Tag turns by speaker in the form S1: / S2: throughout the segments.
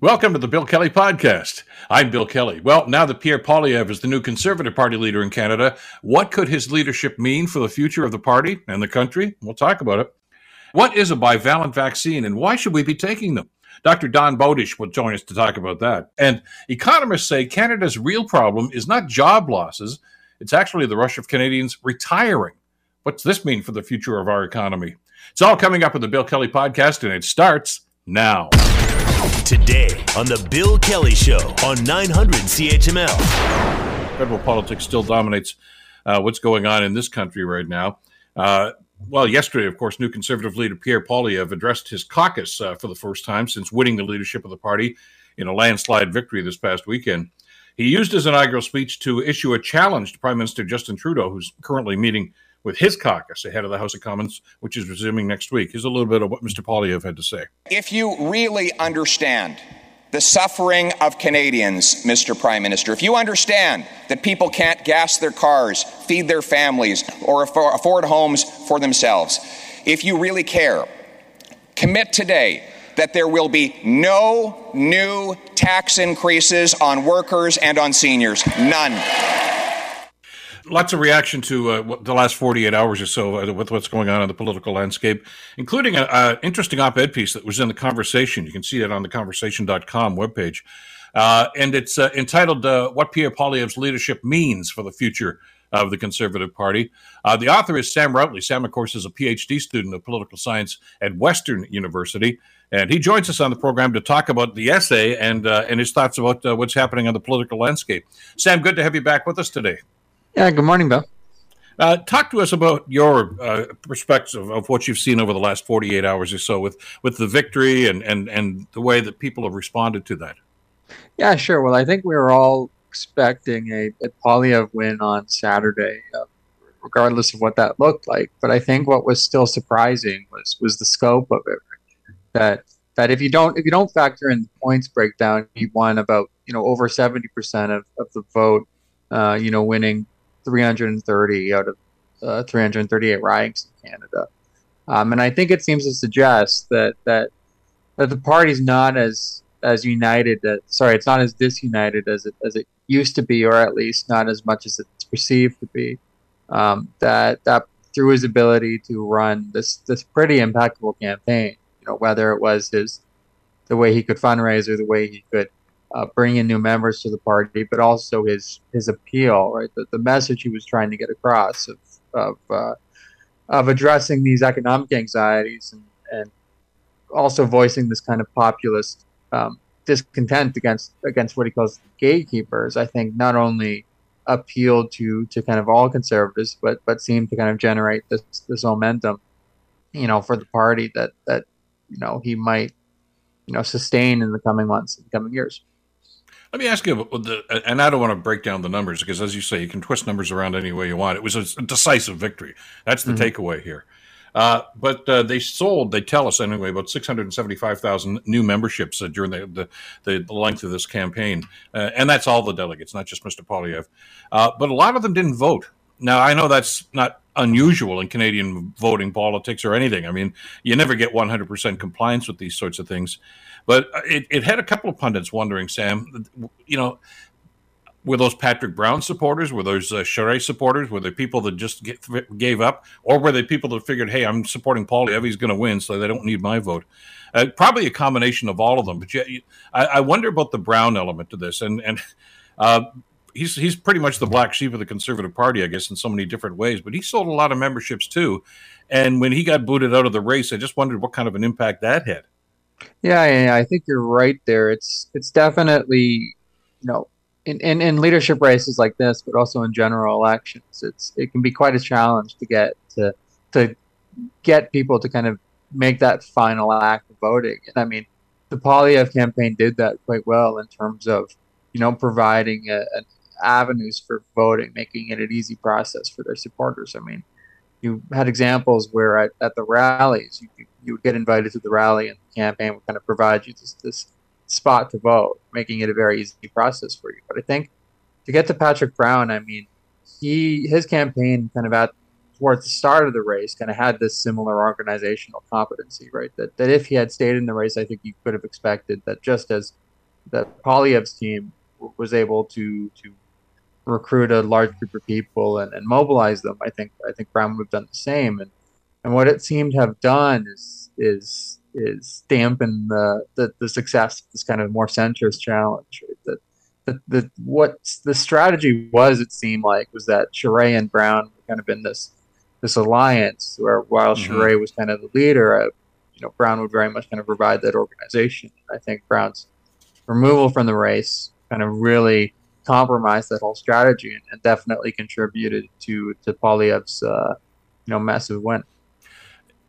S1: Welcome to the Bill Kelly Podcast. I'm Bill Kelly. Well, now that Pierre Poilievre is the new Conservative Party leader in Canada, what could his leadership mean for the future of the party and the country? We'll talk about it. What is a bivalent vaccine and why should we be taking them? Dr. Dawn Bowdish will join us to talk about that. And economists say Canada's real problem is not job losses, it's actually the rush of Canadians retiring. What's this mean for the future of our economy? It's all coming up in the Bill Kelly Podcast, and it starts now.
S2: Today on The Bill Kelly Show on 900 CHML.
S1: Federal politics still dominates uh, what's going on in this country right now. Uh, well, yesterday, of course, new conservative leader Pierre Poilievre addressed his caucus uh, for the first time since winning the leadership of the party in a landslide victory this past weekend. He used his inaugural speech to issue a challenge to Prime Minister Justin Trudeau, who's currently meeting with his caucus ahead of the House of Commons, which is resuming next week. Here's a little bit of what Mr. Poilievre had to say.
S3: If you really understand the suffering of Canadians, Mr. Prime Minister, if you understand that people can't gas their cars, feed their families, or afford homes for themselves, if you really care, commit today that there will be no new tax increases on workers and on seniors. None
S1: lots of reaction to uh, the last 48 hours or so uh, with what's going on in the political landscape, including an interesting op ed piece that was in the conversation. You can see it on the conversation.com webpage. Uh, and it's uh, entitled uh, What Pierre Poilievre's Leadership Means for the Future of the Conservative Party. Uh, the author is Sam Routley. Sam, of course, is a PhD student of political science at Western University. And he joins us on the program to talk about the essay and, and his thoughts about what's happening on the political landscape. Sam, good to have you back with us today.
S4: Yeah, good morning, Bill.
S1: Uh, talk to us about your uh, perspective of what you've seen over the last 48 hours or so with, with the victory and, and, and the way that people have responded to that.
S4: Yeah, sure. Well, I think we were all expecting a, a Poilievre win on Saturday, uh, regardless of what that looked like. But I think what was still surprising was was the scope of it. That that if you don't if you don't factor in the points breakdown, he won about you know over 70 percent of, of the vote. Uh, you know, winning 330 out of uh, 338 ridings in Canada. Um, and I think it seems to suggest that that that the party's not as as united. That, sorry, it's not as disunited as it as it used to be, or at least not as much as it's perceived to be. Um, that that through his ability to run this this pretty impeccable campaign, you know, whether it was his the way he could fundraise or the way he could uh, bring in new members to the party, but also his his appeal, right? The, the message he was trying to get across of of uh, of addressing these economic anxieties and, and also voicing this kind of populist um, discontent against against what he calls gatekeepers. I think not only appealed to to kind of all conservatives, but but seemed to kind of generate this this momentum, you know, for the party that that you know he might you know sustain in the coming months and coming years.
S1: Let me ask you, the, and I don't want to break down the numbers because, as you say, you can twist numbers around any way you want. It was a decisive victory. That's the mm-hmm. takeaway here. Uh, but uh, they sold, they tell us anyway, about 675,000 new memberships uh, during the, the, the, length of this campaign. Uh, and that's all the delegates, not just Mr. Poilievre. Uh, but a lot of them didn't vote. Now, I know that's not unusual in Canadian voting politics or anything. I mean, you never get 100% compliance with these sorts of things. But it, it had a couple of pundits wondering, Sam, you know, were those Patrick Brown supporters? Were those uh, Charest supporters? Were they people that just get, gave up? Or were they people that figured, hey, I'm supporting Poilievre, he's going to win, so they don't need my vote? Uh, probably a combination of all of them. But I, I, wonder about the Brown element to this. And, and uh, he's he's pretty much the black sheep of the Conservative Party, I guess, in so many different ways. But he sold a lot of memberships too. And when he got booted out of the race, I just wondered what kind of an impact that had.
S4: Yeah, yeah, I think you're right there. It's it's definitely you know in, in, in leadership races like this, but also in general elections, it's it can be quite a challenge to get to to get people to kind of make that final act of voting. And I mean, the Poilievre campaign did that quite well in terms of you know providing a, an avenues for voting, making it an easy process for their supporters. I mean, you had examples where at, at the rallies, you, you would get invited to the rally and the campaign would kind of provide you this, this spot to vote, making it a very easy process for you. But I think to get to Patrick Brown, I mean, he his campaign kind of at towards the start of the race kind of had this similar organizational competency, right? That that if he had stayed in the race, I think you could have expected that just as that Poilievre's team was able to to recruit a large group of people and, and mobilize them. I think I think Brown would have done the same. And and what it seemed to have done is is is dampen the, the, the success of this kind of more centrist challenge. Right? That the, the what the strategy was, it seemed like, was that Charest and Brown were kind of in this this alliance where while mm-hmm. Charest was kind of the leader, uh, you know, Brown would very much kind of provide that organization. I think Brown's removal from the race kind of really compromised that whole strategy and, and definitely contributed to to Poilievre's uh, you know massive win.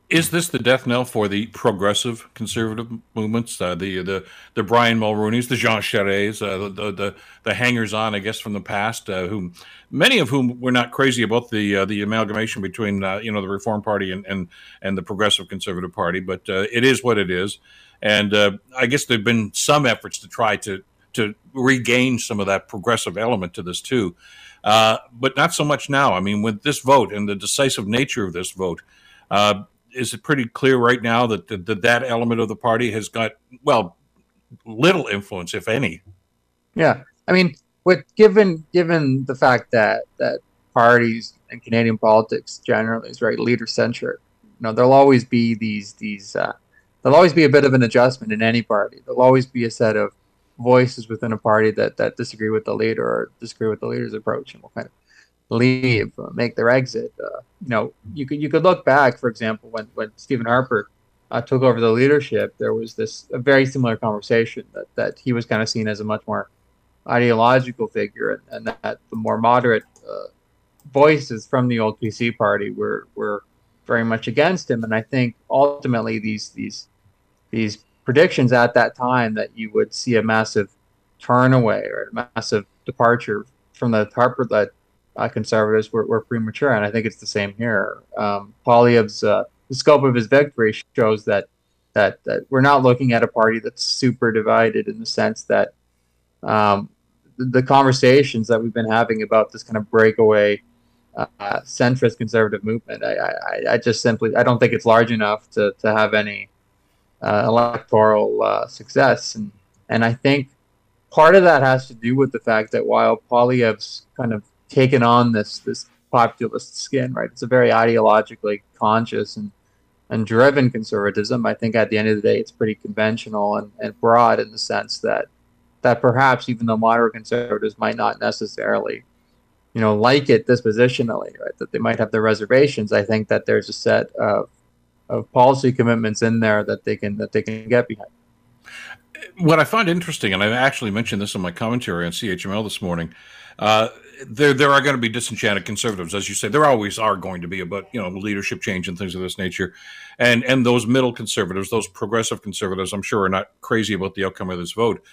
S1: Is this the death knell for the progressive conservative movements, uh, the the the Brian Mulroney's, the Jean Charest's, uh, the, the the hangers on, I guess, from the past, uh, whom many of whom were not crazy about the uh, the amalgamation between uh, you know the Reform Party and and, and the Progressive Conservative Party, but it is what it is, and I guess there've been some efforts to try to to regain some of that progressive element to this too, but not so much now. I mean, with this vote and the decisive nature of this vote. Uh, is it pretty clear right now that, that that element of the party has got well little influence, if any?
S4: Yeah, I mean, with given given the fact that that parties and Canadian politics generally is very leader centric, you know, there'll always be these these uh, there'll always be a bit of an adjustment in any party. There'll always be a set of voices within a party that that disagree with the leader or disagree with the leader's approach, and will kind of leave, uh, make their exit. Uh, you know, you could you could look back, for example, when when Stephen Harper uh, took over the leadership, there was this a very similar conversation that that he was kind of seen as a much more ideological figure, and, and that the more moderate uh, voices from the old PC party were were very much against him. And I think ultimately these these these predictions at that time that you would see a massive turn away or a massive departure from the Harper led uh, conservatives were, were, premature, and I think it's the same here. Um, Poilievre's uh, the scope of his victory shows that that that we're not looking at a party that's super divided in the sense that um, the, the, conversations that we've been having about this kind of breakaway uh, centrist conservative movement, I, I, I, just simply I don't think it's large enough to to have any uh, electoral uh, success, and and I think part of that has to do with the fact that while Poilievre's kind of taken on this this populist skin, right? It's a very ideologically conscious and and driven conservatism. I think at the end of the day, it's pretty conventional and, and broad in the sense that that perhaps even the moderate conservatives might not necessarily, you know, like it dispositionally, right? That they might have their reservations. I think that there's a set of of policy commitments in there that they can that they can get behind.
S1: What I find interesting, and I actually mentioned this in my commentary on CHML this morning, uh, there there are going to be disenchanted conservatives, as you say. There always are going to be about you know leadership change and things of this nature, and and those middle conservatives, those progressive conservatives, I'm sure are not crazy about the outcome of this vote.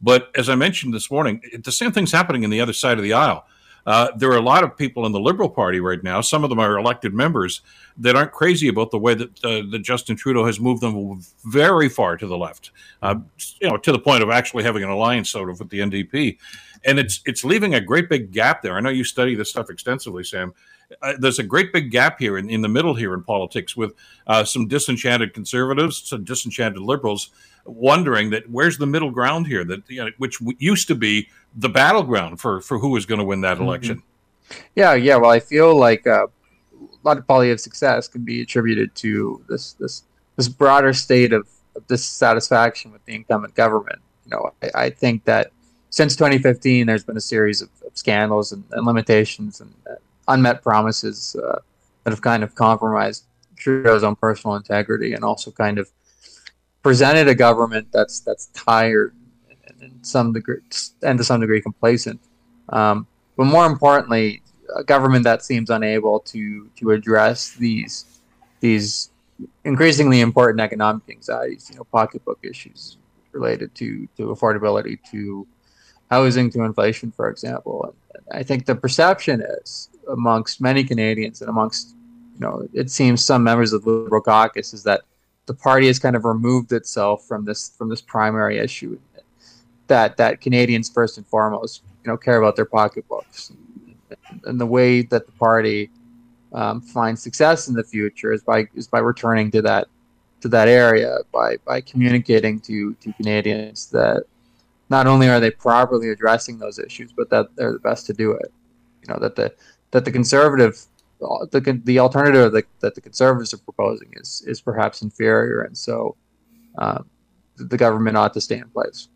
S1: But as I mentioned this morning, the same thing's happening in the other side of the aisle. Uh, there are a lot of people in the Liberal Party right now. Some of them are elected members that aren't crazy about the way that, uh, that Justin Trudeau has moved them very far to the left, uh, you know, to the point of actually having an alliance sort of with the NDP, and it's it's leaving a great big gap there. I know you study this stuff extensively, Sam. Uh, there's a great big gap here in, in the middle here in politics with uh, some disenchanted conservatives, some disenchanted liberals, wondering that where's the middle ground here that you know, which used to be the battleground for for who was going to win that mm-hmm. election.
S4: Yeah, yeah. Well, I feel like uh, a lot of Poilievre's success can be attributed to this this this broader state of, of dissatisfaction with the incumbent government. You know, I, I, think that since 2015, there's been a series of, of scandals and, and, limitations and uh, unmet promises uh, that have kind of compromised Trudeau's own personal integrity and also kind of presented a government that's that's tired and some degree and to some degree complacent. Um, but more importantly, a government that seems unable to to address these these increasingly important economic anxieties, you know, pocketbook issues related to to affordability, to housing, to inflation, for example. And, I think the perception is amongst many Canadians and amongst you know, it seems some members of the Liberal caucus is that the party has kind of removed itself from this from this primary issue that that Canadians first and foremost you know care about their pocketbooks and the way that the party um, finds success in the future is by is by returning to that to that area by by communicating to to Canadians that not only are they properly addressing those issues, but that they're the best to do it. You know that the that the conservative the the alternative that, that the conservatives are proposing is is perhaps inferior, and so um, the government ought to stay in place.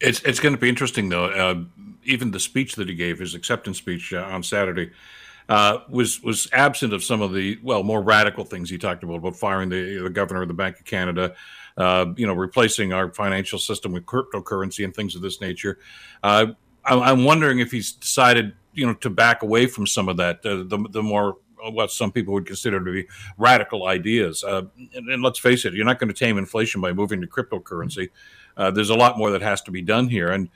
S1: It's it's going to be interesting though. Uh, even the speech that he gave, his acceptance speech uh, on Saturday, uh, was was absent of some of the well more radical things he talked about about firing the, the governor of the Bank of Canada, uh, you know, replacing our financial system with cryptocurrency and things of this nature. Uh, I'm wondering if he's decided, you know, to back away from some of that, uh, the the more what some people would consider to be radical ideas. Uh, and, and, let's face it, you're not going to tame inflation by moving to cryptocurrency. Uh, there's a lot more that has to be done here, and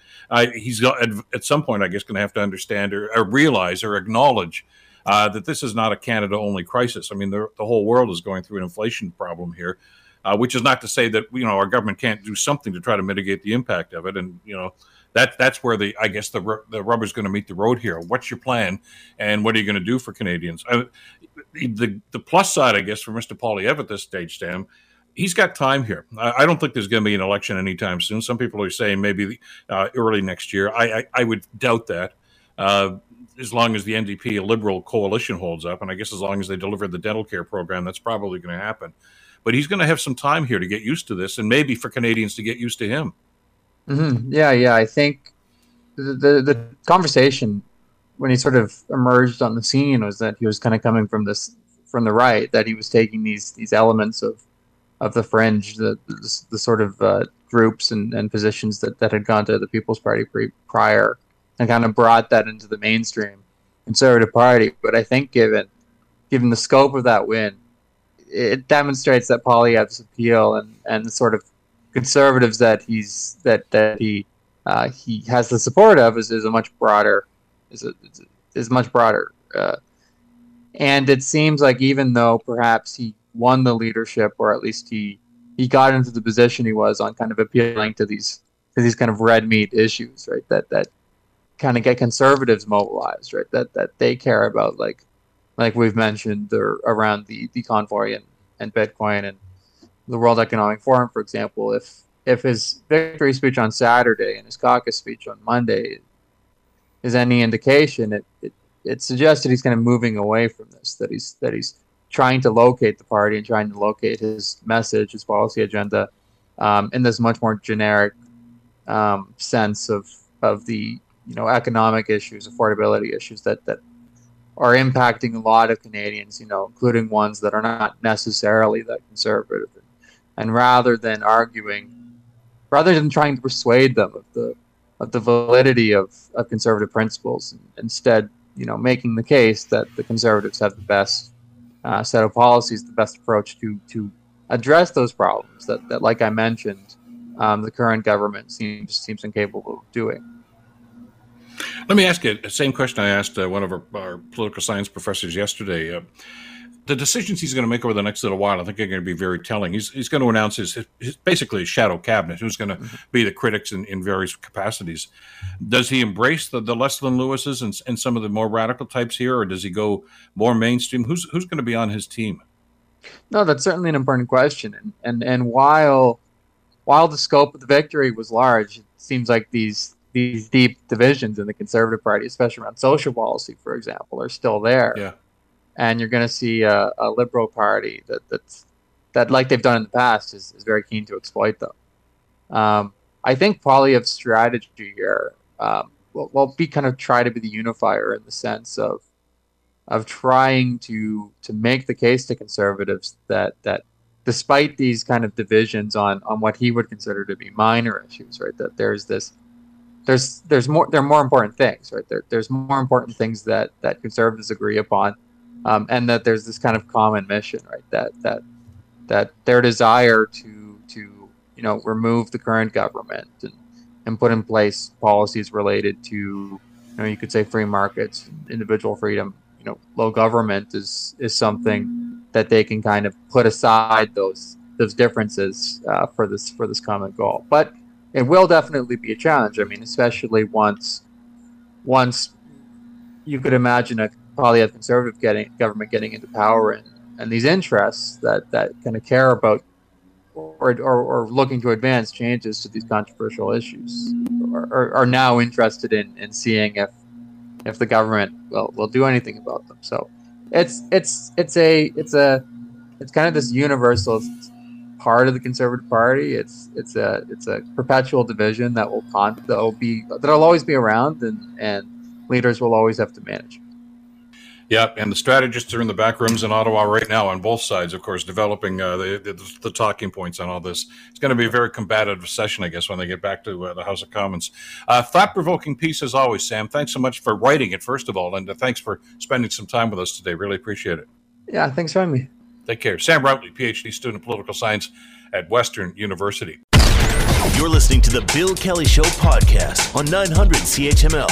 S1: he's at, some point, I guess, going to have to understand or, or realize or acknowledge uh, that this is not a Canada-only crisis. I mean, the, the whole world is going through an inflation problem here. Uh, which is not to say that you know our government can't do something to try to mitigate the impact of it, and you know that that's where the I guess the the rubber's going to meet the road here. What's your plan, and what are you going to do for Canadians? I, the the plus side, I guess, for Mr. Poilievre at this stage, Sam, he's got time here. I, don't think there's going to be an election anytime soon. Some people are saying maybe uh, early next year. I, I, I would doubt that. Uh, as long as the NDP Liberal coalition holds up, and I guess as long as they deliver the dental care program, that's probably going to happen. But he's going to have some time here to get used to this, and maybe for Canadians to get used to him.
S4: Mm-hmm. Yeah, yeah. I think the, the, the conversation when he sort of emerged on the scene was that he was kind of coming from this from the right, that he was taking these these elements of of the fringe, the the, the sort of uh, groups and, and positions that, that had gone to the People's Party pre- prior, and kind of brought that into the mainstream Conservative Party. But I think given given the scope of that win, it demonstrates that Poilievre's appeal and and the sort of conservatives that he's that that he uh, he has the support of is, is a much broader is a, is much broader. Uh, and it seems like even though perhaps he won the leadership, or at least he he got into the position he was on, kind of appealing to these to these kind of red meat issues, right? That that kind of get conservatives mobilized, right? That that they care about, like like we've mentioned, around the the convoy and and Bitcoin and the World Economic Forum, for example, if if his victory speech on Saturday and his caucus speech on Monday is any indication, it, it, it suggests that he's kind of moving away from this, that he's that he's trying to locate the party and trying to locate his message, his policy agenda, um, in this much more generic um, sense of of the you know economic issues, affordability issues that that are impacting a lot of Canadians, you know, including ones that are not necessarily that conservative. And rather than arguing, rather than trying to persuade them of the of the validity of, of conservative principles, instead, you know, making the case that the conservatives have the best uh, set of policies, the best approach to to address those problems that, that like I mentioned, um, the current government seems seems incapable of doing.
S1: Let me ask you the same question I asked uh, one of our, our, political science professors yesterday. Uh, the decisions he's going to make over the next little while, I think, are going to be very telling. He's, he's going to announce his, his basically his shadow cabinet, who's going to mm-hmm. be the critics in, in various capacities. Does he embrace the, the Leslyn Lewises and, and some of the more radical types here, or does he go more mainstream? Who's who's going to be on his team?
S4: No, that's certainly an important question, and and and while while the scope of the victory was large, it seems like these these deep divisions in the Conservative Party, especially around social policy, for example, are still there.
S1: Yeah
S4: and you're going to see a, a, liberal party that that's that like they've done in the past is, is very keen to exploit them. Um, I think Poilievre's strategy here um, will, will be kind of try to be the unifier in the sense of of trying to to make the case to conservatives that that despite these kind of divisions on on what he would consider to be minor issues, right? That there's this there's there's more there are more important things, right? There, there's more important things that that conservatives agree upon um, and that there's this kind of common mission, right? That that that their desire to to you know remove the current government and and put in place policies related to you know you could say free markets, individual freedom, you know, low government is is something that they can kind of put aside those those differences uh, for this for this common goal. But it will definitely be a challenge. I mean, especially once once you could imagine a Poilievre conservative getting government getting into power and, and these interests that, that kind of care about or, or, or looking to advance changes to these controversial issues are, are now interested in, in seeing if if the government will, will do anything about them. So it's it's it's a it's a it's kind of this universal part of the Conservative Party. It's it's a it's a perpetual division that will con that will be that'll always be around, and and leaders will always have to manage.
S1: Yep, and the strategists are in the back rooms in Ottawa right now on both sides, of course, developing uh, the, the, the talking points on all this. It's going to be a very combative session, I guess, when they get back to uh, the House of Commons. Uh, Thought provoking piece as always, Sam. Thanks so much for writing it, first of all, and uh, thanks for spending some time with us today. Really appreciate it.
S4: Yeah, thanks for having me.
S1: Take care. Sam Routley, PhD student of political science at Western University.
S2: You're listening to the Bill Kelly Show podcast on 900 CHML.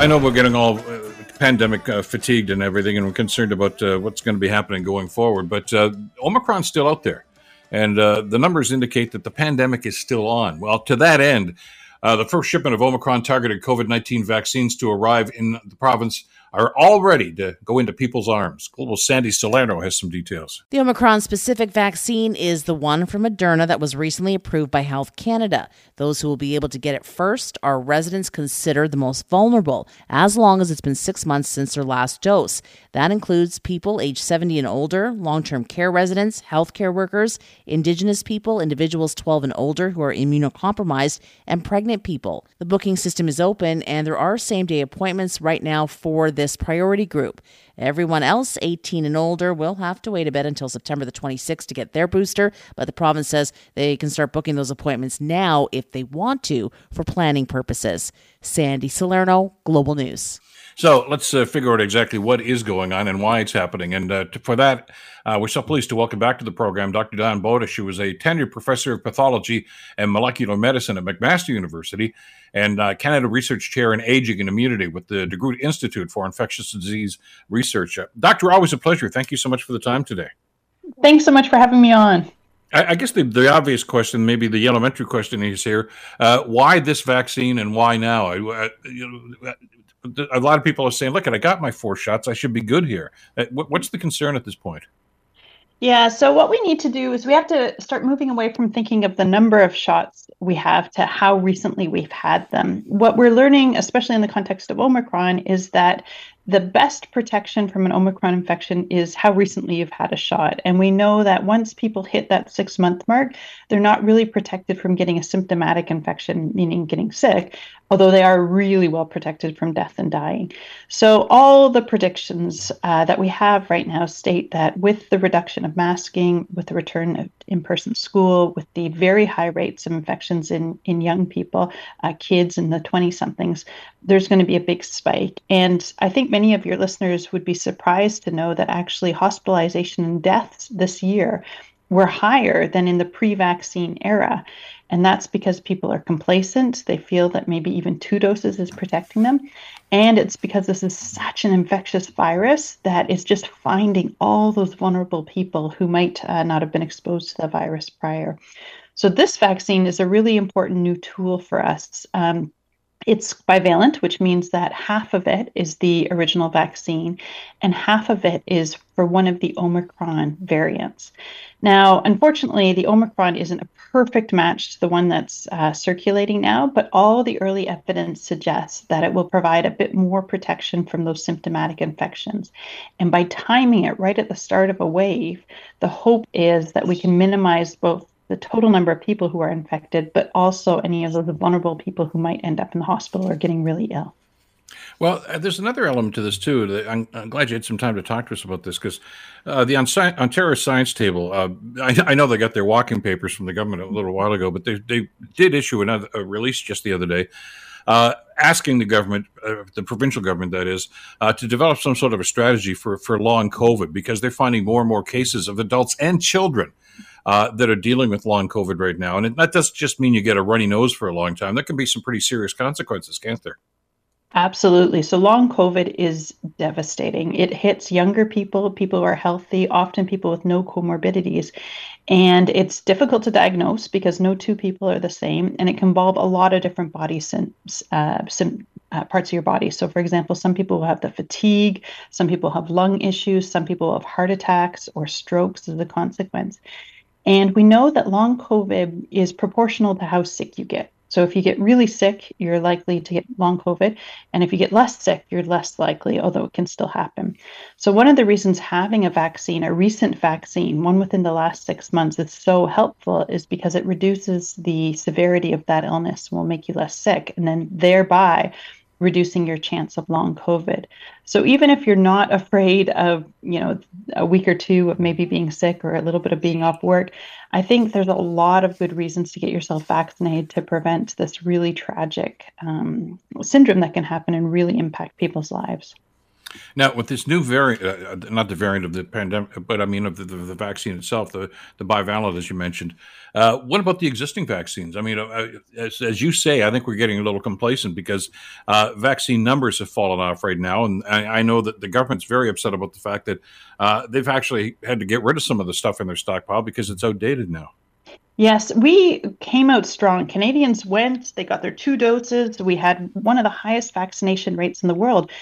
S1: I know we're getting all uh, pandemic uh, fatigued and everything, and we're concerned about uh, what's going to be happening going forward. But uh, Omicron's still out there, and uh, the numbers indicate that the pandemic is still on. Well, to that end, uh, the first shipment of Omicron targeted COVID 19 vaccines to arrive in the province are all ready to go into people's arms. Global Sandy Salerno has some details.
S5: The Omicron specific vaccine is the one from Moderna that was recently approved by Health Canada. Those who will be able to get it first are residents considered the most vulnerable, as long as it's been six months since their last dose. That includes people age 70 and older, long term care residents, healthcare workers, Indigenous people, individuals 12 and older who are immunocompromised, and pregnant people. The booking system is open, and there are same day appointments right now for this priority group. Everyone else 18 and older will have to wait a bit until September the 26th to get their booster, but the province says they can start booking those appointments now if they want to for planning purposes. Sandy Salerno, Global News.
S1: So let's uh, figure out exactly what is going on and why it's happening. And uh, to, for that, uh, we're so pleased to welcome back to the program Dr. Diane Bowdish, who is a tenured professor of pathology and molecular medicine at McMaster University and uh, Canada Research Chair in Aging and Immunity with the DeGroote Institute for Infectious Disease Research. Uh, doctor, always a pleasure. Thank you so much for the time today.
S6: Thanks so much for having me on.
S1: I, guess the, the obvious question, maybe the elementary question is here: uh, Why this vaccine and why now? I, you know, a lot of people are saying, "Look, I got my four shots. I should be good here." Uh, what's the concern at this point?
S6: Yeah, so what we need to do is we have to start moving away from thinking of the number of shots we have to how recently we've had them. What we're learning, especially in the context of Omicron, is that the best protection from an Omicron infection is how recently you've had a shot. And we know that once people hit that six month mark, they're not really protected from getting a symptomatic infection, meaning getting sick, although they are really well protected from death and dying. So, all the predictions uh, that we have right now state that with the reduction of masking, with the return of in person school, with the very high rates of infections in, in young people, uh, kids in the 20 somethings, there's going to be a big spike. And I think many of your listeners would be surprised to know that actually hospitalization and deaths this year were higher than in the pre vaccine era. And that's because people are complacent. They feel that maybe even two doses is protecting them. And it's because this is such an infectious virus that it's just finding all those vulnerable people who might uh, not have been exposed to the virus prior. So, this vaccine is a really important new tool for us. Um, it's bivalent, which means that half of it is the original vaccine and half of it is for one of the Omicron variants. Now, unfortunately, the Omicron isn't a perfect match to the one that's uh, circulating now, but all the early evidence suggests that it will provide a bit more protection from those symptomatic infections. And by timing it right at the start of a wave, the hope is that we can minimize both the total number of people who are infected, but also any of the vulnerable people who might end up in the hospital or getting really ill.
S1: Well, uh, there's another element to this too. I'm, I'm, glad you had some time to talk to us about this because uh, the Ontario Science Table. Uh, I, I, know they got their walking papers from the government a little while ago, but they, they did issue another a release just the other day, uh, asking the government, uh, the provincial government, that is, to develop some sort of a strategy for for long COVID because they're finding more and more cases of adults and children uh, that are dealing with long COVID right now. And that doesn't just mean you get a runny nose for a long time. There can be some pretty serious consequences, can't there?
S6: Absolutely. So long COVID is devastating. It hits younger people, people who are healthy, often people with no comorbidities. And it's difficult to diagnose because no two people are the same. And it can involve a lot of different body uh, sim, uh, parts of your body. So, for example, some people will have the fatigue, some people have lung issues, some people have heart attacks or strokes as a consequence. And we know that long COVID is proportional to how sick you get. So if you get really sick, you're likely to get long COVID. And if you get less sick, you're less likely, although it can still happen. So one of the reasons having a vaccine, a recent vaccine, one within the last six months, is so helpful is because it reduces the severity of that illness, will make you less sick, and then thereby reducing your chance of long COVID. So even if you're not afraid of, you know, a week or two of maybe being sick or a little bit of being off work, I think there's a lot of good reasons to get yourself vaccinated to prevent this really tragic um, syndrome that can happen and really impact people's lives.
S1: Now, with this new variant, uh, uh, not the variant of the pandemic, but I mean of the, the, the vaccine itself, the, the bivalent, as you mentioned, uh, what about the existing vaccines? I mean, uh, uh, as, as, you say, I think we're getting a little complacent because uh, vaccine numbers have fallen off right now. And I, I, know that the government's very upset about the fact that they've actually had to get rid of some of the stuff in their stockpile because it's outdated now.
S6: Yes, we came out strong. Canadians went, they got their two doses. We had one of the highest vaccination rates in the world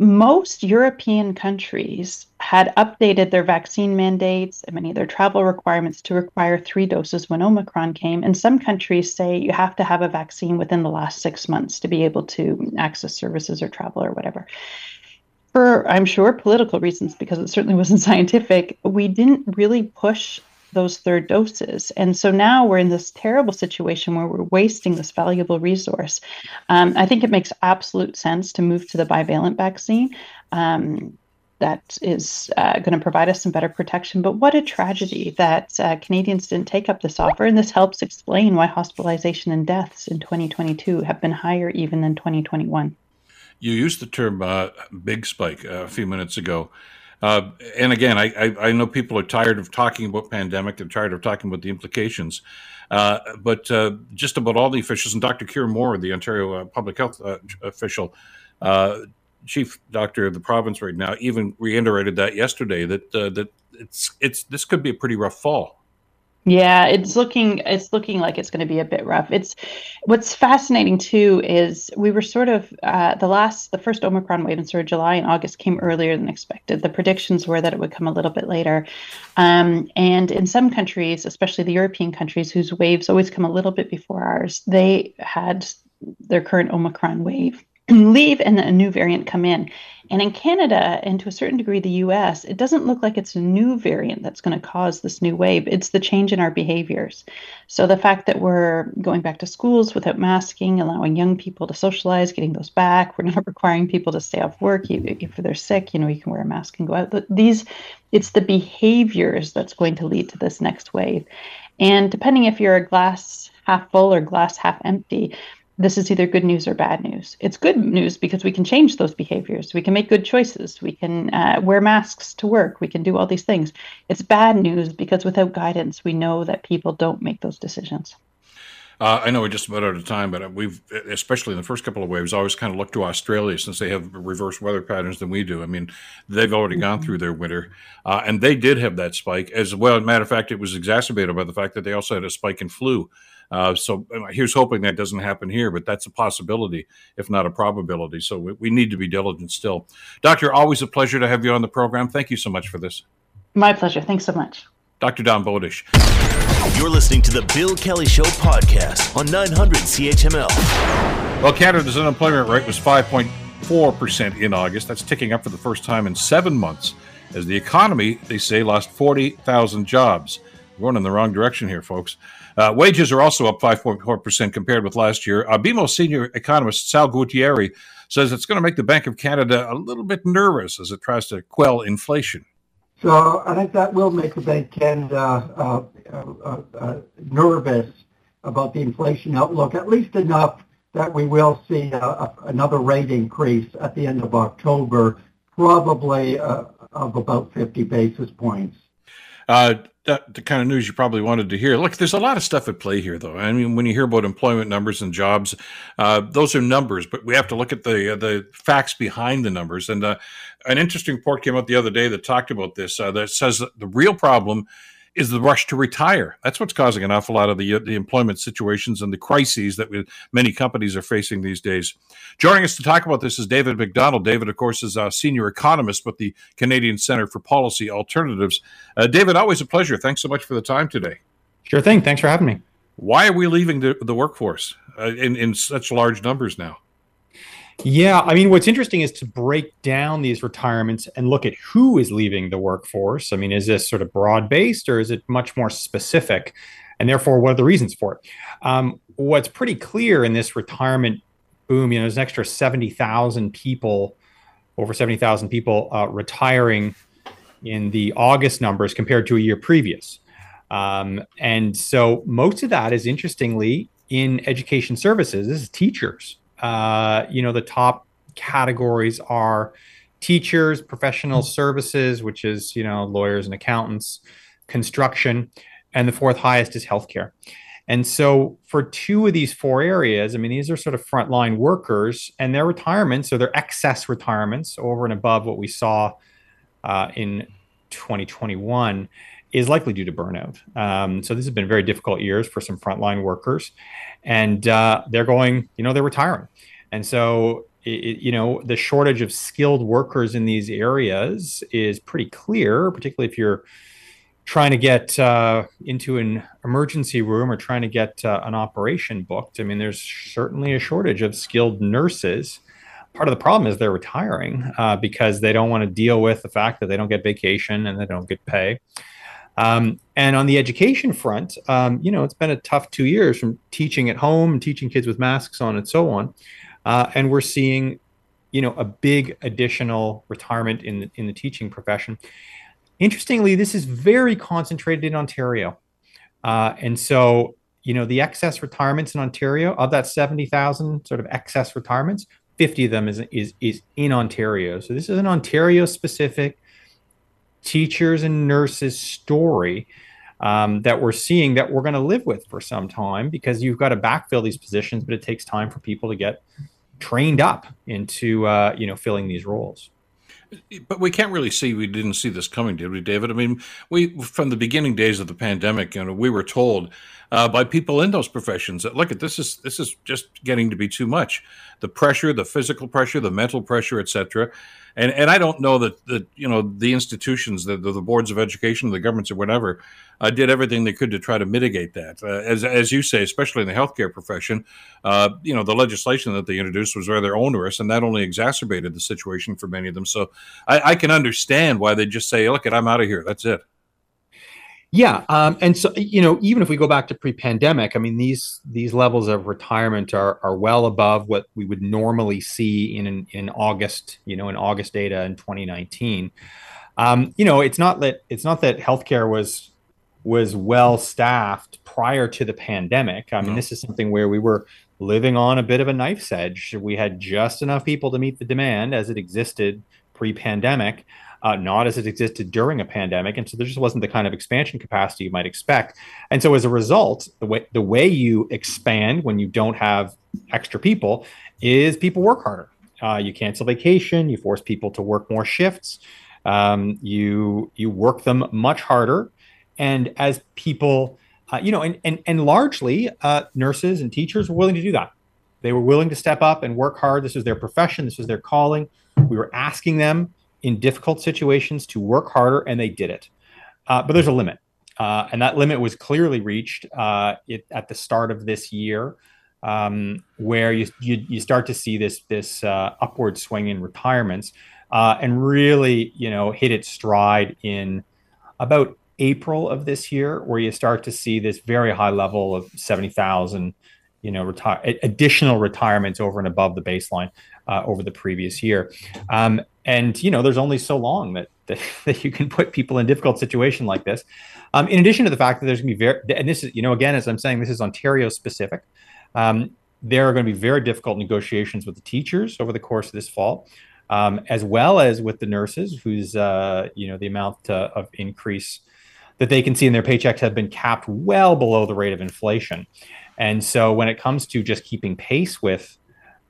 S6: most European countries had updated their vaccine mandates and many of their travel requirements to require three doses when Omicron came. And some countries say you have to have a vaccine within the last six months to be able to access services or travel or whatever. For, I'm sure, political reasons, because it certainly wasn't scientific, we didn't really push those third doses. And so now we're in this terrible situation where we're wasting this valuable resource. Um, I think it makes absolute sense to move to the bivalent vaccine. Um, that is uh, going to provide us some better protection. But what a tragedy that uh, Canadians didn't take up this offer. And this helps explain why hospitalization and deaths in 2022 have been higher even than 2021.
S1: You used the term uh, big spike uh, a few minutes ago. Uh, and again, I, I, I, know people are tired of talking about pandemic. They're tired of talking about the implications. Uh, but uh, just about all the officials, and Dr. Kieran Moore, the Ontario uh, public health uh, official, uh, chief doctor of the province right now, even reiterated that yesterday that that it's it's this could be a pretty rough fall.
S6: Yeah, it's looking it's looking like it's going to be a bit rough. It's what's fascinating too is we were sort of uh, the last the first Omicron wave in sort of July and August came earlier than expected. The predictions were that it would come a little bit later, um, and in some countries, especially the European countries, whose waves always come a little bit before ours, they had their current Omicron wave leave and a new variant come in. And in Canada, and to a certain degree the US, it doesn't look like it's a new variant that's going to cause this new wave. It's the change in our behaviors. So the fact that we're going back to schools without masking, allowing young people to socialize, getting those back, we're not requiring people to stay off work if they're sick, you know, you can wear a mask and go out. These it's the behaviors that's going to lead to this next wave. And depending if you're a glass half full or glass half empty, this is either good news or bad news. It's good news because we can change those behaviors. We can make good choices. We can uh, wear masks to work. We can do all these things. It's bad news because without guidance, we know that people don't make those decisions.
S1: Uh, I know we're just about out of time, but we've, especially in the first couple of waves, always kind of looked to Australia since they have reverse weather patterns than we do. I mean, they've already mm-hmm. gone through their winter, uh, and they did have that spike as well. As a matter of fact, it was exacerbated by the fact that they also had a spike in flu. Uh, so uh, here's hoping that doesn't happen here, but that's a possibility, if not a probability. So we, we need to be diligent still. Doctor, always a pleasure to have you on the program. Thank you so much for this.
S6: My pleasure. Thanks so much.
S1: Dr. Dawn Bowdish.
S2: You're listening to the Bill Kelly Show podcast on 900 CHML.
S1: Well, Canada's unemployment rate was 5.4% in August. That's ticking up for the first time in seven months as the economy, they say, lost 40,000 jobs. We're going in the wrong direction here, folks. Uh, wages are also up 5.4% compared with last year. Uh, BMO senior economist Sal Guatieri says it's going to make the Bank of Canada a little bit nervous as it tries to quell inflation.
S7: So I think that will make the Bank of Canada uh, uh, uh, uh nervous about the inflation outlook, at least enough that we will see a, a, another rate increase at the end of October, probably of about 50 basis points.
S1: Uh, that the kind of news you probably wanted to hear. Look, there's a lot of stuff at play here, though. I mean, when you hear about employment numbers and jobs, uh, those are numbers, but we have to look at the uh, the facts behind the numbers. And uh, an interesting report came out the other day that talked about this. Uh, that says that the real problem is the rush to retire. That's what's causing an awful lot of the the employment situations and the crises that we, many companies are facing these days. Joining us to talk about this is David Macdonald. David, of course, is a senior economist with the Canadian Center for Policy Alternatives. Uh, David, always a pleasure. Thanks so much for the time today.
S8: Sure thing. Thanks for having me.
S1: Why are we leaving the, the workforce uh, in, in such large numbers now?
S8: Yeah, I mean, what's interesting is to break down these retirements and look at who is leaving the workforce. I mean, is this sort of broad based or is it much more specific? And therefore, what are the reasons for it? Um, what's pretty clear in this retirement boom, you know, there's an extra 70,000 people, over 70,000 people uh, retiring in the August numbers compared to a year previous. Um, and so most of that is interestingly in education services. This is teachers. Uh, you know, the top categories are teachers, professional services, which is, you know, lawyers and accountants, construction, and the fourth highest is healthcare. And so for two of these four areas, I mean, these are sort of frontline workers and their retirements or their excess retirements over and above what we saw uh, in 2021 is likely due to burnout. Um, so this has been very difficult years for some frontline workers, and uh, they're going, you know, they're retiring, and so it, you know the shortage of skilled workers in these areas is pretty clear, particularly if you're trying to get uh, into an emergency room or trying to get uh, an operation booked. I mean, there's certainly a shortage of skilled nurses part of the problem is they're retiring uh, because they don't want to deal with the fact that they don't get vacation and they don't get pay. Um, and on the education front, um, you know, it's been a tough two years from teaching at home, and teaching kids with masks on, and so on. Uh, and we're seeing, you know, a big additional retirement in the, in the teaching profession. Interestingly, this is very concentrated in Ontario, uh, and so you know the excess retirements in Ontario of that seventy thousand sort of excess retirements, fifty of them is is is in Ontario. So this is an Ontario specific teachers and nurses story um, that we're seeing that we're going to live with for some time because you've got to backfill these positions, but it takes time for people to get trained up into uh, you know filling these roles.
S1: But we can't really see we didn't see this coming, did we, David? I mean, we from the beginning days of the pandemic, you know, we were told uh, by people in those professions that look at this is this is just getting to be too much. The pressure, the physical pressure, the mental pressure, etc. And and I don't know that that you know the institutions, the the, the boards of education, the governments, or whatever, uh, did everything they could to try to mitigate that. Uh, as as you say, especially in the healthcare profession, uh, you know the legislation that they introduced was rather onerous, and that only exacerbated the situation for many of them. So I, I can understand why they just say, "Look, at I'm out of here. That's it."
S8: Yeah, um, and so you know, even if we go back to pre-pandemic, I mean these these levels of retirement are are well above what we would normally see in in August, you know, in August data in 2019. Um, you know, it's not that it's not that healthcare was was well staffed prior to the pandemic. I mean, no. this is something where we were living on a bit of a knife's edge. We had just enough people to meet the demand as it existed pre-pandemic uh, not as it existed during a pandemic, and so there just wasn't the kind of expansion capacity you might expect. And so as a result, the way the way you expand when you don't have extra people is people work harder. Uh, you cancel vacation, you force people to work more shifts, um, you you work them much harder, and as people, uh, you know, and and and largely uh, nurses and teachers were willing to do that. They were willing to step up and work hard. This was their profession. This was their calling. We were asking them in difficult situations to work harder, and they did it. Uh, but there's a limit, uh, and that limit was clearly reached uh, it, at the start of this year, um, where you, you, you start to see this this uh, upward swing in retirements, uh, and really you know hit its stride in about April of this year, where you start to see this very high level of seventy thousand you know retire additional retirements over and above the baseline uh, over the previous year um, and you know there's only so long that, that, that you can put people in difficult situation like this. Um, in addition to the fact that there's going to be very and this is you know again as i'm saying this is ontario specific um, there are going to be very difficult negotiations with the teachers over the course of this fall um, as well as with the nurses whose uh, you know the amount uh, of increase that they can see in their paychecks have been capped well below the rate of inflation. And so when it comes to just keeping pace with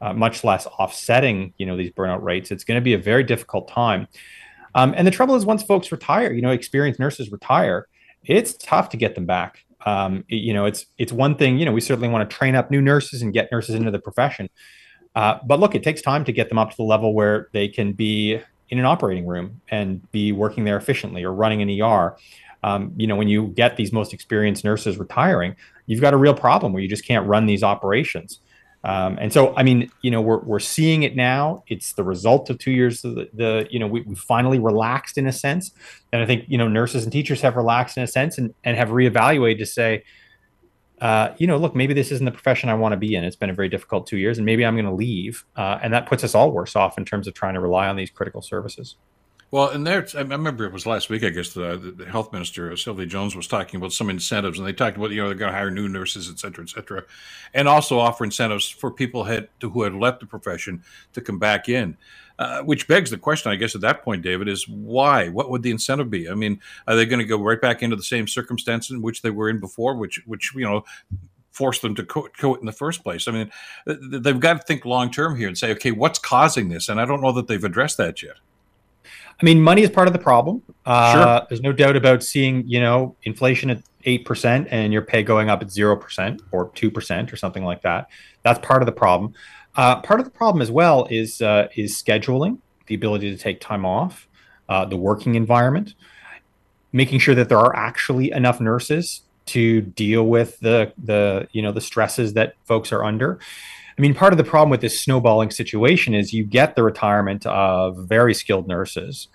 S8: uh, much less offsetting, you know, these burnout rates, it's going to be a very difficult time. Um, and the trouble is, once folks retire, you know, experienced nurses retire, it's tough to get them back. Um, you know, it's it's one thing. You know, we certainly want to train up new nurses and get nurses into the profession. Uh, but look, it takes time to get them up to the level where they can be in an operating room and be working there efficiently or running an ER. Um, you know, when you get these most experienced nurses retiring, you've got a real problem where you just can't run these operations. Um, and so, I mean, you know, we're, we're seeing it now. It's the result of two years of the, the you know, we, we finally relaxed in a sense. And I think, you know, nurses and teachers have relaxed in a sense and, and have reevaluated to say, uh, you know, look, maybe this isn't the profession I want to be in. It's been a very difficult two years and maybe I'm going to leave. Uh, and that puts us all worse off in terms of trying to rely on these critical services.
S1: Well, and there, I remember it was last week, I guess, the, the health minister, uh, Sylvia Jones, was talking about some incentives, and they talked about, you know, they're going to hire new nurses, et cetera, et cetera, and also offer incentives for people had, who had left the profession to come back in. Uh, which begs the question, I guess, at that point, David, is why? What would the incentive be? I mean, are they going to go right back into the same circumstance in which they were in before, which, which you know, forced them to quit in the first place? I mean, they've got to think long term here and say, okay, what's causing this? And I don't know that they've addressed that yet.
S8: I mean, money is part of the problem. Uh, sure. There's no doubt about seeing, you know, inflation at 8% and your pay going up at 0% or 2% or something like that. That's part of the problem. Uh, part of the problem as well is, uh, is scheduling, the ability to take time off, uh, the working environment, making sure that there are actually enough nurses to deal with the, the, you know, the stresses that folks are under. I mean, part of the problem with this snowballing situation is you get the retirement of very skilled nurses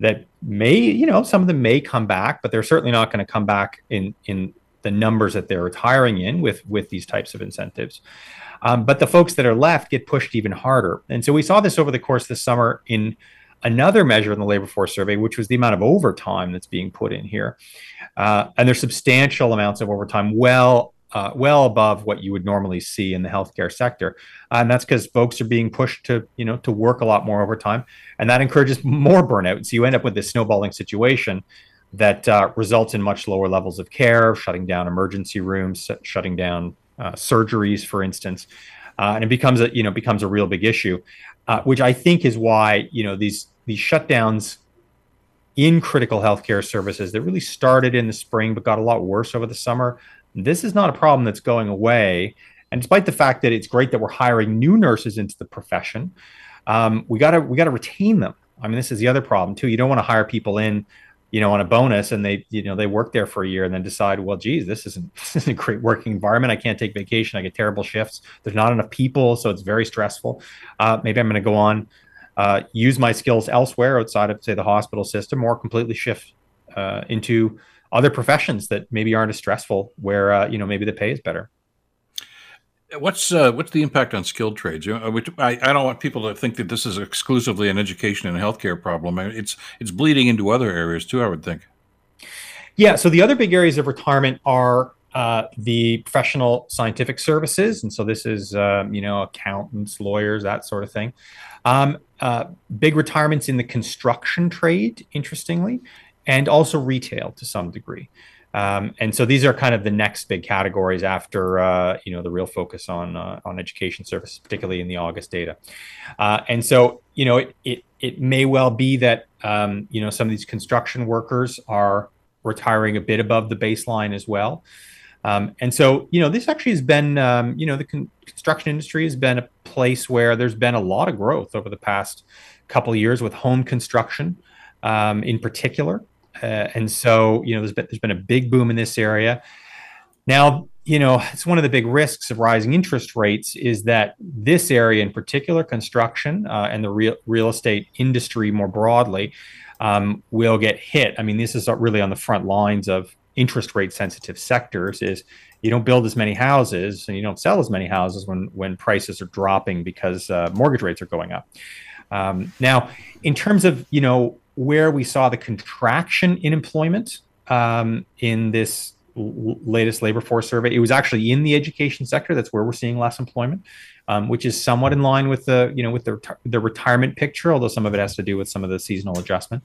S8: that may, you know, some of them may come back, but they're certainly not going to come back in in the numbers that they're retiring in with with these types of incentives. Um, but the folks that are left get pushed even harder, and so we saw this over the course the summer in another measure in the labor force survey, which was the amount of overtime that's being put in here. Uh, and there's substantial amounts of overtime, well uh, well above what you would normally see in the healthcare sector, uh, and that's because folks are being pushed to you know to work a lot more overtime, and that encourages more burnout. So you end up with this snowballing situation that uh, results in much lower levels of care, shutting down emergency rooms, shutting down uh, surgeries, for instance, uh, and it becomes a you know becomes a real big issue, uh, which I think is why you know these these shutdowns in critical healthcare services that really started in the spring but got a lot worse over the summer this is not a problem that's going away. And despite the fact that it's great that we're hiring new nurses into the profession, um, we gotta we gotta retain them. I mean, this is the other problem too. You don't want to hire people in, you know, on a bonus and they you know they work there for a year and then decide, well, geez, this isn't this isn't a great working environment. I can't take vacation. I get terrible shifts. There's not enough people, so it's very stressful. Uh, maybe I'm going to go on, uh, use my skills elsewhere outside of say the hospital system, or completely shift uh, into other professions that maybe aren't as stressful where uh, you know maybe the pay is better
S1: what's uh, what's the impact on skilled trades? I, I don't want people to think that this is exclusively an education and healthcare problem. It's it's bleeding into other areas too. I would think.
S8: Yeah. So the other big areas of retirement are uh, the professional scientific services, and so this is um, you know accountants, lawyers, that sort of thing. Um, uh, big retirements in the construction trade, interestingly and also retail to some degree. Um, and so these are kind of the next big categories after uh, you know the real focus on uh, on education services, particularly in the August data. Uh, and so you know it, it it may well be that um, you know some of these construction workers are retiring a bit above the baseline as well. Um, and so you know this actually has been um, you know the con- construction industry has been a place where there's been a lot of growth over the past couple years with home construction um, in particular. Uh, and so, you know, there's been, there's been a big boom in this area. Now, you know, it's one of the big risks of rising interest rates is that this area in particular, construction uh, and the real, real estate industry more broadly, um, will get hit. I mean, this is really on the front lines of interest rate sensitive sectors is you don't build as many houses and you don't sell as many houses when when prices are dropping because uh, mortgage rates are going up. Um, now, in terms of you know where we saw the contraction in employment um, in this l- latest labor force survey. It was actually in the education sector. That's where we're seeing less employment, um, which is somewhat in line with the you know with the the retirement picture, although some of it has to do with some of the seasonal adjustment.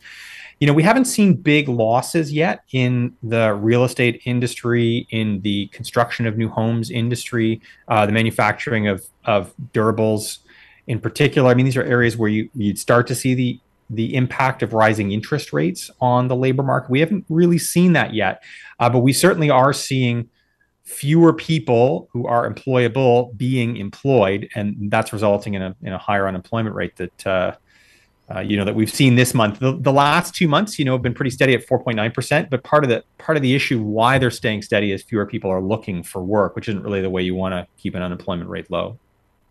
S8: You know, we haven't seen big losses yet in the real estate industry, in the construction of new homes industry, uh, the manufacturing of of durables in particular. I mean, these are areas where you you'd start to see the the impact of rising interest rates on the labor market. We haven't really seen that yet, uh, but we certainly are seeing fewer people who are employable being employed, and that's resulting in a in a higher unemployment rate that. Uh, uh, you know that we've seen this month. The, the last two months, you know, have been pretty steady at 4.9 percent. But part of the part of the issue why they're staying steady is fewer people are looking for work, which isn't really the way you want to keep an unemployment rate low.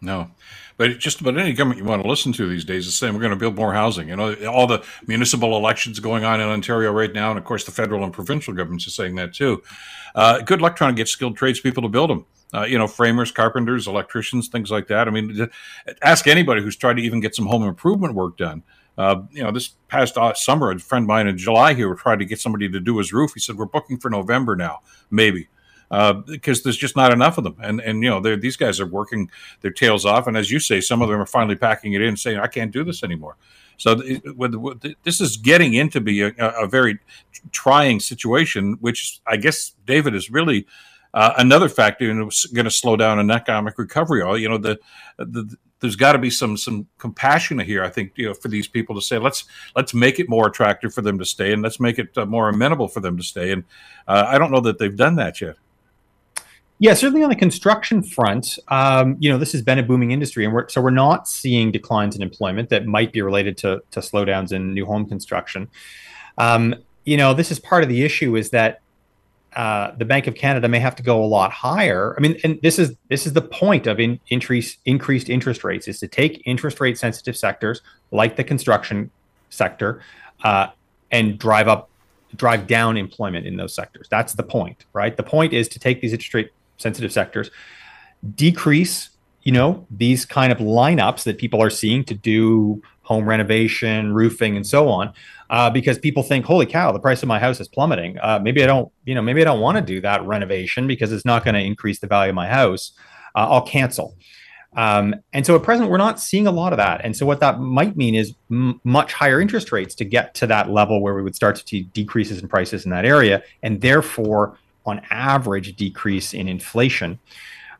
S1: No, but just about any government you want to listen to these days is saying we're going to build more housing. You know, all the municipal elections going on in Ontario right now, and of course the federal and provincial governments are saying that too. Uh, good luck trying to get skilled tradespeople to build them. Uh, you know, framers, carpenters, electricians, things like that. I mean, ask anybody who's tried to even get some home improvement work done. Uh, you know, this past uh, summer, a friend of mine in July here tried to get somebody to do his roof. He said, "We're booking for November now, maybe." Uh, because there's just not enough of them. And and you know these guys are working their tails off, and as you say, some of them are finally packing it in, saying, "I can't do this anymore." So this is getting into be a, a, very trying situation, which I guess David is really uh, another factor and it's going to slow down an economic recovery. You know, the, the there's got to be some some compassion here. I think you know for these people to say let's let's make it more attractive for them to stay and let's make it uh, more amenable for them to stay. And uh, I don't know that they've done that yet.
S8: Yeah, certainly on the construction front, um, you know, this has been a booming industry, and we're so we're not seeing declines in employment that might be related to to slowdowns in new home construction. Um, you know, this is part of the issue is that uh, the Bank of Canada may have to go a lot higher. I mean, and this is this is the point of in, increase increased interest rates is to take interest rate sensitive sectors like the construction sector uh, and drive up drive down employment in those sectors. That's the point, right? The point is to take these interest rate sensitive sectors, decrease, you know, these kind of lineups that people are seeing to do home renovation, roofing, and so on, uh, because people think, "Holy cow, the price of my house is plummeting. Uh, maybe I don't, you know, maybe I don't want to do that renovation because it's not going to increase the value of my house. Uh, I'll cancel." Um, and so at present, we're not seeing a lot of that. And so what that might mean is m- much higher interest rates to get to that level where we would start to see decreases in prices in that area, and therefore on average decrease in inflation.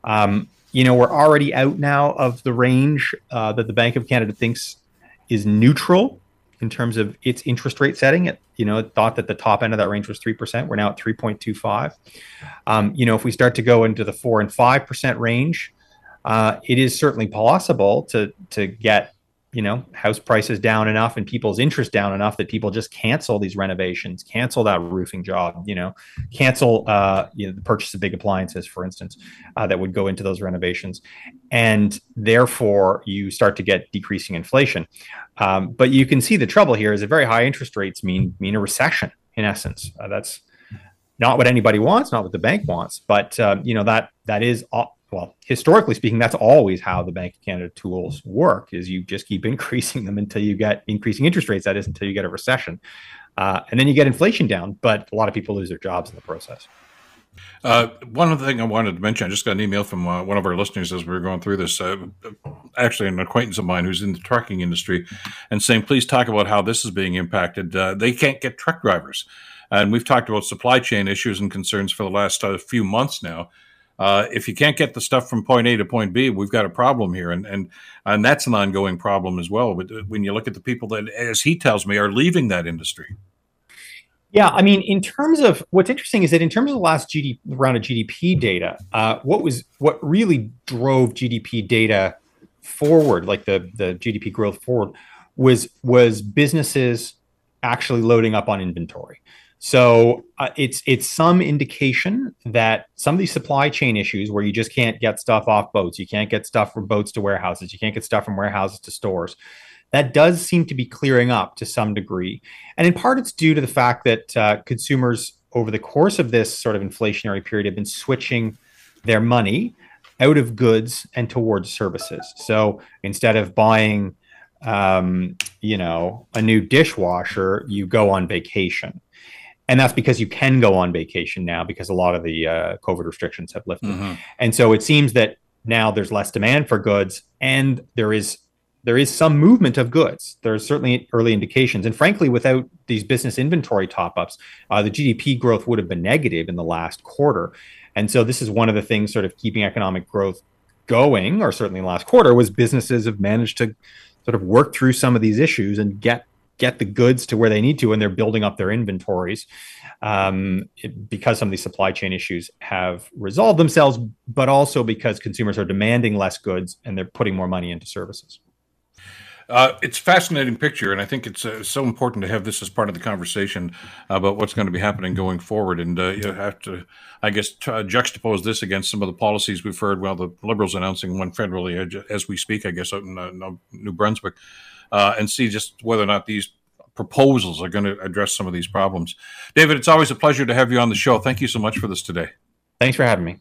S8: Um, you know, we're already out now of the range uh, that the Bank of Canada thinks is neutral in terms of its interest rate setting. It, you know, it thought that the top end of that range was 3%. We're now at 3.25. Um, you know, if we start to go into the 4 and 5% range, uh, it is certainly possible to to get you know house prices down enough and people's interest down enough that people just cancel these renovations cancel that roofing job you know cancel uh, you know the purchase of big appliances for instance uh, that would go into those renovations. And therefore you start to get decreasing inflation. Um, but you can see the trouble here is that very high interest rates mean mean a recession in essence. Uh, that's not what anybody wants not what the bank wants but uh, you know that that is all, well, historically speaking, that's always how the Bank of Canada tools work: is you just keep increasing them until you get increasing interest rates. That is until you get a recession, uh, and then you get inflation down. But a lot of people lose their jobs in the process.
S1: Uh, one other thing I wanted to mention, I just got an email from uh, one of our listeners as we were going through this. Uh, actually, an acquaintance of mine who's in the trucking industry, and saying, "Please talk about how this is being impacted. Uh, they can't get truck drivers." And we've talked about supply chain issues and concerns for the last uh, few months now uh, if you can't get the stuff from point A to point B, we've got a problem here, and and and that's an ongoing problem as well. But when you look at the people that, as he tells me, are leaving that industry.
S8: Yeah, I mean, in terms of what's interesting is that in terms of the last GDP round of GDP data, uh, what was what really drove GDP data forward, like the the GDP growth forward, was was businesses actually loading up on inventory. So uh, it's it's some indication that some of these supply chain issues where you just can't get stuff off boats, you can't get stuff from boats to warehouses, you can't get stuff from warehouses to stores. That does seem to be clearing up to some degree, and in part it's due to the fact that uh, consumers over the course of this sort of inflationary period have been switching their money out of goods and towards services. So instead of buying, um, you know, a new dishwasher, you go on vacation and that's because you can go on vacation now because a lot of the uh, COVID restrictions have lifted. Mm-hmm. And so it seems that now there's less demand for goods, and there is there is some movement of goods. There's certainly early indications, and frankly, without these business inventory top ups, uh, the GDP growth would have been negative in the last quarter. And so this is one of the things sort of keeping economic growth going, or certainly in the last quarter, was businesses have managed to sort of work through some of these issues and get get the goods to where they need to and they're building up their inventories um, because some of these supply chain issues have resolved themselves, but also because consumers are demanding less goods and they're putting more money into services.
S1: Uh, it's a fascinating picture, and I think it's uh, so important to have this as part of the conversation about what's going to be happening going forward. And uh, you have to, I guess, juxtapose this against some of the policies we've heard. Well, the Liberals announcing one federally uh, as we speak, I guess, out in uh, New Brunswick, uh, and see just whether or not these proposals are going to address some of these problems. David, it's always a pleasure to have you on the show. Thank you so much for this today.
S8: Thanks for having me.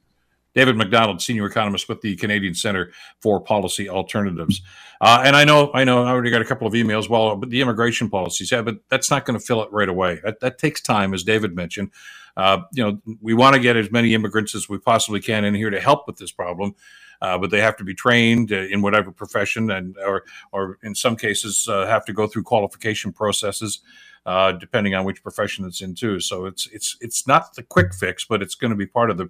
S1: David Macdonald, senior economist with the Canadian Center for Policy Alternatives. Uh, and I know, I know, I already got a couple of emails. Well, but the immigration policies, yeah, but that's not going to fill it right away. That, that takes time, as David mentioned. Uh, you know, we want to get as many immigrants as we possibly can in here to help with this problem. Uh, but they have to be trained in whatever profession, and or or in some cases uh, have to go through qualification processes uh, depending on which profession it's in too. So it's it's it's not the quick fix, but it's going to be part of the